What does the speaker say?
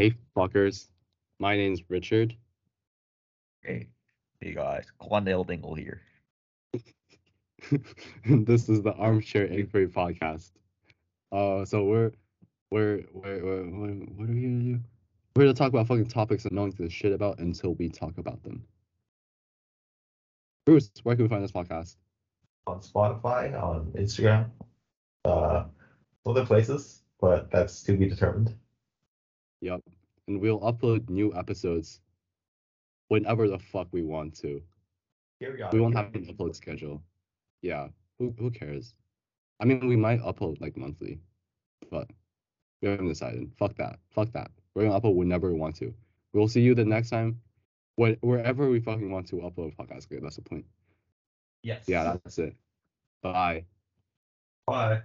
Hey fuckers, my name's Richard. Hey, hey guys, Quandale Dingle here. this is the Armchair Inquiry podcast. Uh, so we're we're we're, we're, what are we gonna do? We're gonna talk about fucking topics that no one gives shit about until we talk about them. Bruce, where can we find this podcast? on Spotify, on Instagram, uh, other places, but that's to be determined. Yep. And we'll upload new episodes whenever the fuck we want to. Periodic. We go. we won't have an upload schedule. Yeah. Who who cares? I mean, we might upload like monthly, but we haven't decided. Fuck that. Fuck that. We're gonna upload whenever we want to. We'll see you the next time, when, wherever we fucking want to upload a podcast. That's the point. Yes. Yeah, that's it. Bye. Bye.